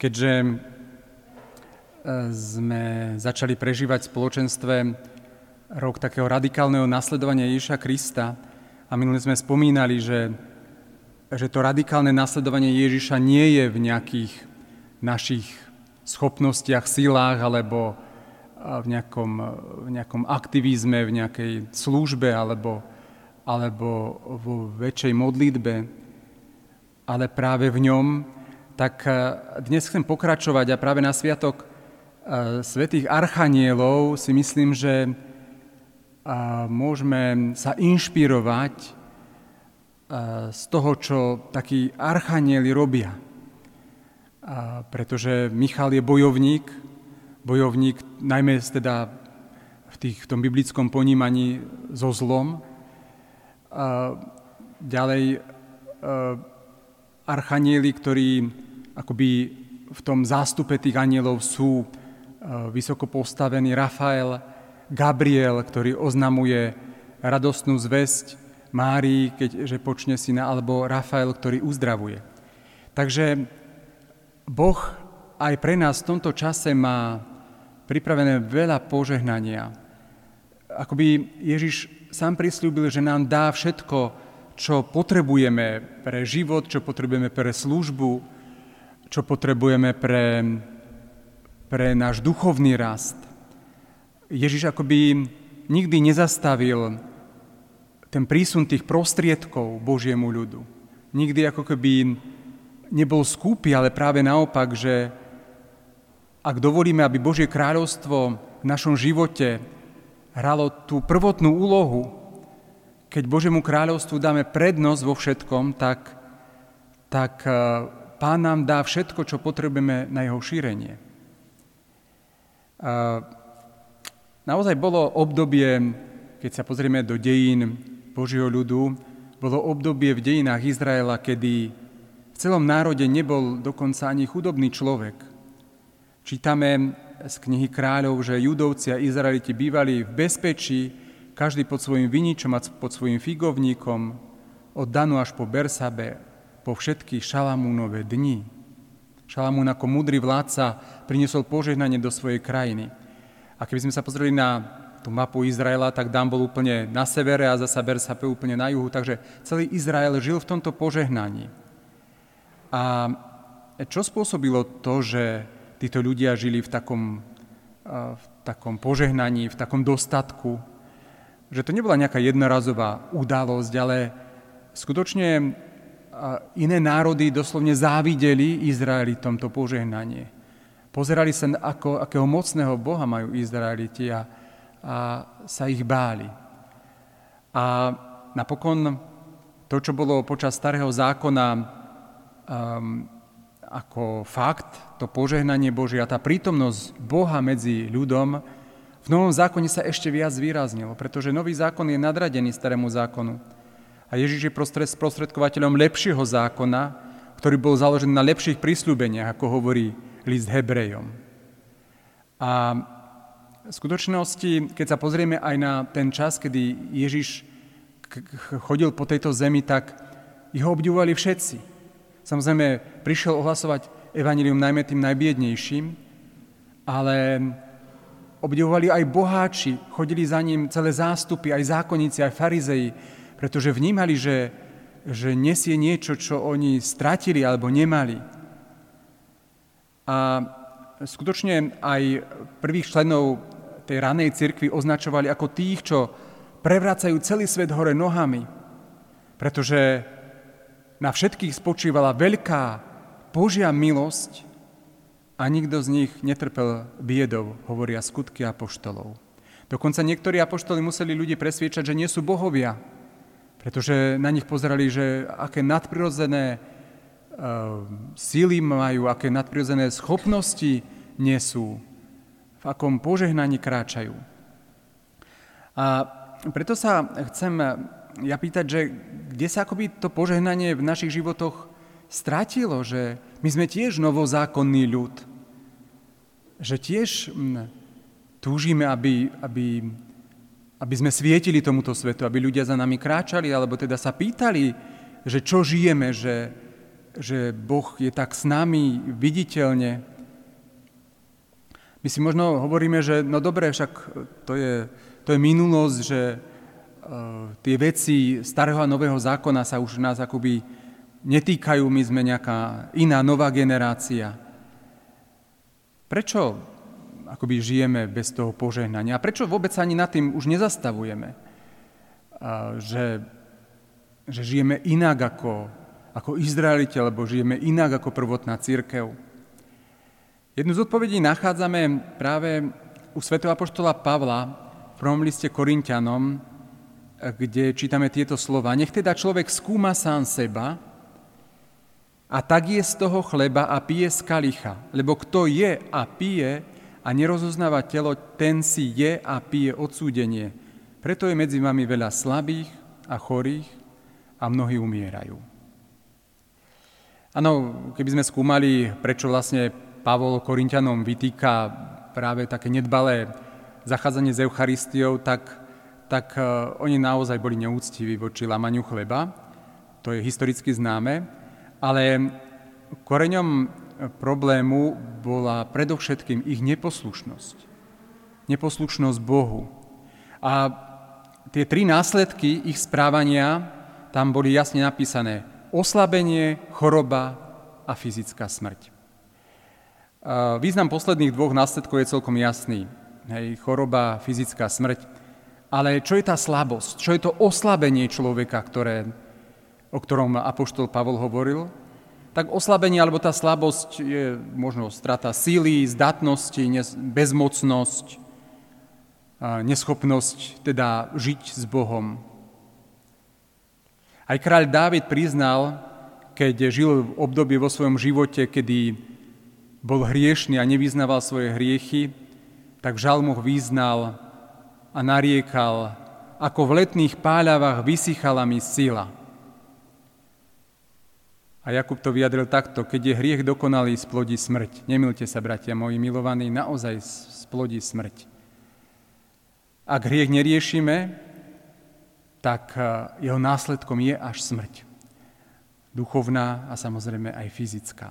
Keďže e, sme začali prežívať v spoločenstve rok takého radikálneho nasledovania Ježiša Krista a minule sme spomínali, že, že to radikálne nasledovanie Ježiša nie je v nejakých našich schopnostiach, silách alebo v nejakom, v nejakom aktivizme, v nejakej službe alebo, alebo vo väčšej modlitbe, ale práve v ňom tak e, dnes chcem pokračovať a práve na sviatok e, svetých archanielov si myslím, že e, môžeme sa inšpirovať z toho, čo takí archanieli robia. Pretože Michal je bojovník, bojovník najmä teda v, tých, v tom biblickom ponímaní so zlom. Ďalej archanieli, ktorí akoby v tom zástupe tých anielov sú e, vysoko postavení Rafael, Gabriel, ktorý oznamuje radostnú zväzť Márii, keďže počne syna, alebo Rafael, ktorý uzdravuje. Takže Boh aj pre nás v tomto čase má pripravené veľa požehnania. Akoby Ježiš sám prislúbil, že nám dá všetko, čo potrebujeme pre život, čo potrebujeme pre službu, čo potrebujeme pre, pre náš duchovný rast. Ježiš akoby nikdy nezastavil ten prísun tých prostriedkov Božiemu ľudu. Nikdy ako keby nebol skúpy, ale práve naopak, že ak dovolíme, aby Božie kráľovstvo v našom živote hralo tú prvotnú úlohu, keď Božiemu kráľovstvu dáme prednosť vo všetkom, tak, tak Pán nám dá všetko, čo potrebujeme na jeho šírenie. A naozaj bolo obdobie, keď sa pozrieme do dejín Božieho ľudu, bolo obdobie v dejinách Izraela, kedy v celom národe nebol dokonca ani chudobný človek. Čítame z knihy kráľov, že judovci a Izraeliti bývali v bezpečí, každý pod svojim viničom a pod svojim figovníkom, od Danu až po Bersabe, po všetky Šalamúnové dni. Šalamún ako múdry vládca priniesol požehnanie do svojej krajiny. A keby sme sa pozreli na tú mapu Izraela, tak Dan bol úplne na severe a zasa Bersape úplne na juhu, takže celý Izrael žil v tomto požehnaní. A čo spôsobilo to, že títo ľudia žili v takom, v takom požehnaní, v takom dostatku, že to nebola nejaká jednorazová udalosť, ale skutočne iné národy doslovne závideli Izraeli tomto požehnanie. Pozerali sa, ako, akého mocného Boha majú Izraeliti a, a sa ich báli. A napokon to, čo bolo počas starého zákona um, ako fakt, to požehnanie Božia, tá prítomnosť Boha medzi ľudom, v Novom zákone sa ešte viac zvýraznilo, pretože Nový zákon je nadradený starému zákonu. A Ježiš je sprostredkovateľom lepšieho zákona, ktorý bol založený na lepších prísľubeniach, ako hovorí list Hebrejom. A v skutočnosti, keď sa pozrieme aj na ten čas, kedy Ježiš chodil po tejto zemi, tak ho obdivovali všetci. Samozrejme, prišiel ohlasovať evanilium najmä tým najbiednejším, ale obdivovali aj boháči, chodili za ním celé zástupy, aj zákonníci, aj farizeji, pretože vnímali, že, že nesie niečo, čo oni stratili alebo nemali. A skutočne aj prvých členov tej ranej cirkvi označovali ako tých, čo prevracajú celý svet hore nohami, pretože na všetkých spočívala veľká Božia milosť a nikto z nich netrpel biedou, hovoria skutky apoštolov. Dokonca niektorí apoštoli museli ľudí presviečať, že nie sú bohovia, pretože na nich pozerali, že aké nadprirodzené uh, síly majú, aké nadprirodzené schopnosti nesú, v akom požehnaní kráčajú. A preto sa chcem ja pýtať, že kde sa akoby to požehnanie v našich životoch stratilo, že my sme tiež novozákonný ľud, že tiež hm, túžime, aby, aby aby sme svietili tomuto svetu, aby ľudia za nami kráčali, alebo teda sa pýtali, že čo žijeme, že, že Boh je tak s nami viditeľne. My si možno hovoríme, že no dobre, však to je, to je minulosť, že uh, tie veci starého a nového zákona sa už nás akoby netýkajú, my sme nejaká iná, nová generácia. Prečo akoby žijeme bez toho požehnania? A prečo vôbec ani nad tým už nezastavujeme? Že, že žijeme inak ako, ako Izraelite, alebo žijeme inak ako prvotná církev. Jednu z odpovedí nachádzame práve u svätého apoštola Pavla v prvom liste Korintianom, kde čítame tieto slova. Nech teda človek skúma sám seba a tak je z toho chleba a pije z kalicha. Lebo kto je a pije a nerozoznáva telo, ten si je a pije odsúdenie. Preto je medzi vami veľa slabých a chorých a mnohí umierajú. Áno, keby sme skúmali, prečo vlastne Pavol Korintianom vytýka práve také nedbalé zachádzanie s Eucharistiou, tak, tak e, oni naozaj boli neúctiví voči lamaniu chleba. To je historicky známe. Ale koreňom problému bola predovšetkým ich neposlušnosť. Neposlušnosť Bohu. A tie tri následky ich správania tam boli jasne napísané. Oslabenie, choroba a fyzická smrť. Význam posledných dvoch následkov je celkom jasný. Hej, choroba, fyzická smrť. Ale čo je tá slabosť? Čo je to oslabenie človeka, ktoré, o ktorom Apoštol Pavol hovoril? Tak oslabenie alebo tá slabosť je možno strata síly, zdatnosti, bezmocnosť, neschopnosť teda žiť s Bohom. Aj kráľ Dávid priznal, keď žil v období vo svojom živote, kedy bol hriešný a nevyznával svoje hriechy, tak v žalmoch význal a nariekal, ako v letných páľavách vysychala mi sila. A Jakub to vyjadril takto, keď je hriech dokonalý, splodí smrť. Nemilte sa, bratia moji milovaní, naozaj splodí smrť. Ak hriech neriešime, tak eh, jeho následkom je až smrť. Duchovná a samozrejme aj fyzická.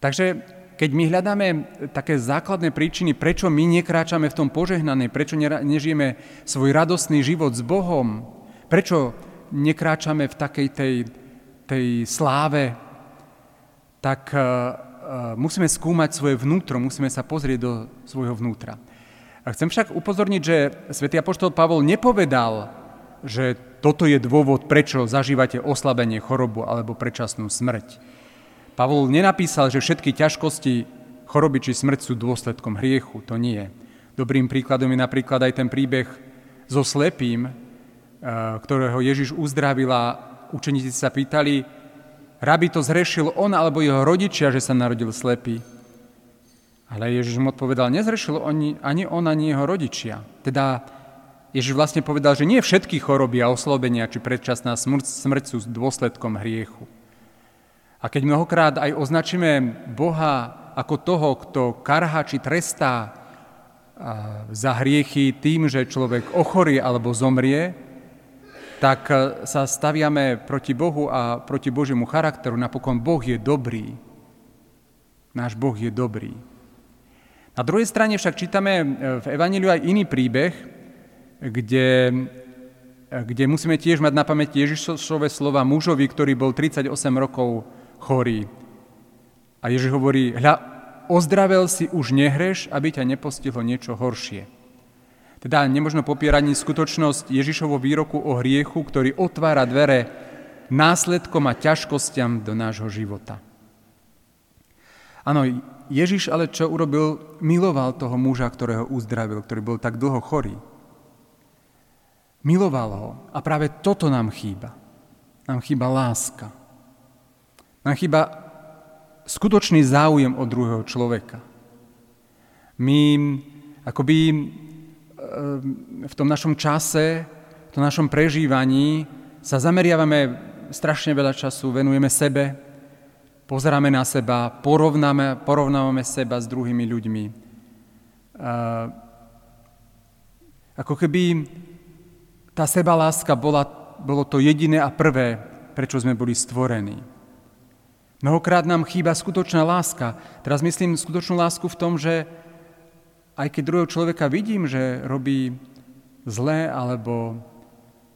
Takže keď my hľadáme také základné príčiny, prečo my nekráčame v tom požehnané, prečo nežijeme svoj radostný život s Bohom, prečo nekráčame v takej tej, tej sláve, tak uh, musíme skúmať svoje vnútro, musíme sa pozrieť do svojho vnútra. Chcem však upozorniť, že svätý Apoštol Pavol nepovedal, že toto je dôvod, prečo zažívate oslabenie, chorobu alebo predčasnú smrť. Pavol nenapísal, že všetky ťažkosti, choroby či smrť sú dôsledkom hriechu. To nie. Dobrým príkladom je napríklad aj ten príbeh so slepým, eh, ktorého Ježiš uzdravila. Učeníci sa pýtali, rabi to zrešil on alebo jeho rodičia, že sa narodil slepý. Ale Ježiš mu odpovedal, nezrešil oni, ani on, ani jeho rodičia. Teda Ježiš vlastne povedal, že nie všetky choroby a oslobenia či predčasná smrť, smrť sú dôsledkom hriechu. A keď mnohokrát aj označíme Boha ako toho, kto karha či trestá za hriechy tým, že človek ochorie alebo zomrie, tak e, sa staviame proti Bohu a proti Božiemu charakteru. Napokon Boh je dobrý. Náš Boh je dobrý. Na druhej strane však čítame e, v Evangeliu aj iný príbeh, kde, e, kde musíme tiež mať na pamäti Ježišové slova mužovi, ktorý bol 38 rokov chorý. A Ježiš hovorí, hľa, ozdravel si už nehreš, aby ťa nepostihlo niečo horšie. Teda nemožno popierať ani skutočnosť Ježišovo výroku o hriechu, ktorý otvára dvere následkom a ťažkostiam do nášho života. Áno, Ježiš ale čo urobil? Miloval toho muža, ktorého uzdravil, ktorý bol tak dlho chorý. Miloval ho. A práve toto nám chýba. Nám chýba láska. Nám chýba skutočný záujem od druhého človeka. My akoby v tom našom čase, v tom našom prežívaní sa zameriavame strašne veľa času, venujeme sebe, pozeráme na seba, porovnáme, porovnávame seba s druhými ľuďmi. Uh, ako keby tá sebaláska bola, bolo to jediné a prvé, prečo sme boli stvorení. Mnohokrát nám chýba skutočná láska. Teraz myslím skutočnú lásku v tom, že aj keď druhého človeka vidím, že robí zlé alebo,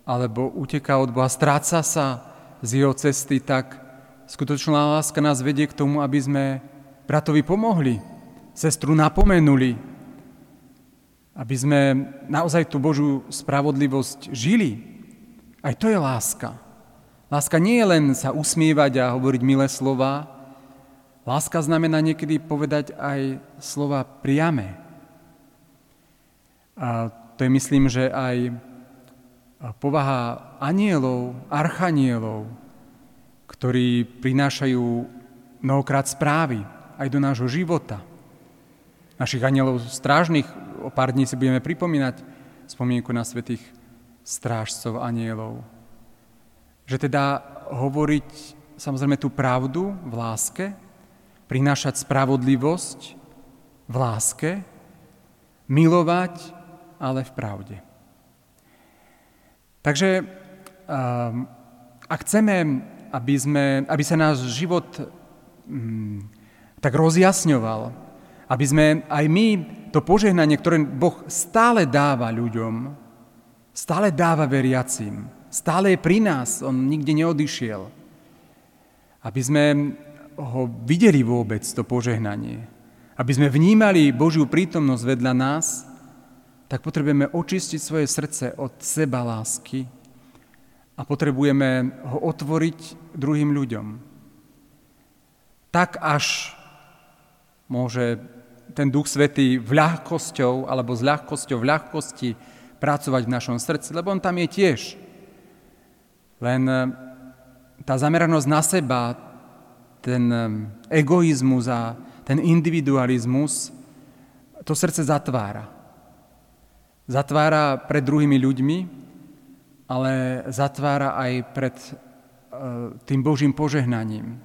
alebo uteká od Boha, stráca sa z jeho cesty, tak skutočná láska nás vedie k tomu, aby sme bratovi pomohli, sestru napomenuli, aby sme naozaj tú Božú spravodlivosť žili. Aj to je láska. Láska nie je len sa usmievať a hovoriť milé slova. Láska znamená niekedy povedať aj slova priame. A to je myslím, že aj povaha anielov, archanielov, ktorí prinášajú mnohokrát správy aj do nášho života. Našich anielov strážnych, o pár dní si budeme pripomínať spomienku na svetých strážcov anielov. Že teda hovoriť samozrejme tú pravdu v láske, prinášať spravodlivosť v láske, milovať, ale v pravde. Takže um, ak chceme, aby, sme, aby sa náš život um, tak rozjasňoval, aby sme aj my to požehnanie, ktoré Boh stále dáva ľuďom, stále dáva veriacim, Stále je pri nás, on nikde neodišiel. Aby sme ho videli vôbec, to požehnanie. Aby sme vnímali Božiu prítomnosť vedľa nás, tak potrebujeme očistiť svoje srdce od seba lásky a potrebujeme ho otvoriť druhým ľuďom. Tak až môže ten Duch Svetý v ľahkosťou alebo s ľahkosťou v ľahkosti pracovať v našom srdci, lebo on tam je tiež. Len eh, tá zameranosť na seba, ten eh, egoizmus a ten individualizmus, to srdce zatvára. Zatvára pred druhými ľuďmi, ale zatvára aj pred eh, tým Božím požehnaním.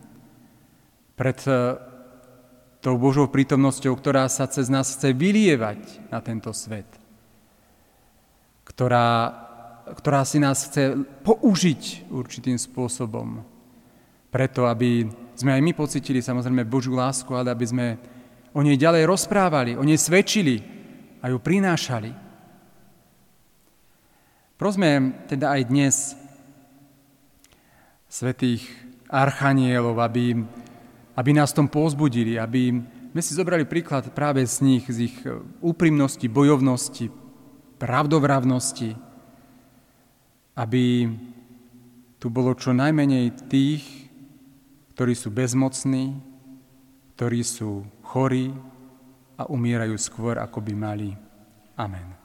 Pred tou Božou prítomnosťou, ktorá sa cez nás chce vylievať na tento svet. Ktorá ktorá si nás chce použiť určitým spôsobom. Preto, aby sme aj my pocitili samozrejme Božiu lásku, ale aby sme o nej ďalej rozprávali, o nej svedčili a ju prinášali. Prosme teda aj dnes svetých archanielov, aby, aby nás tom pozbudili, aby sme si zobrali príklad práve z nich, z ich úprimnosti, bojovnosti, pravdovravnosti, aby tu bolo čo najmenej tých, ktorí sú bezmocní, ktorí sú chorí a umierajú skôr, ako by mali. Amen.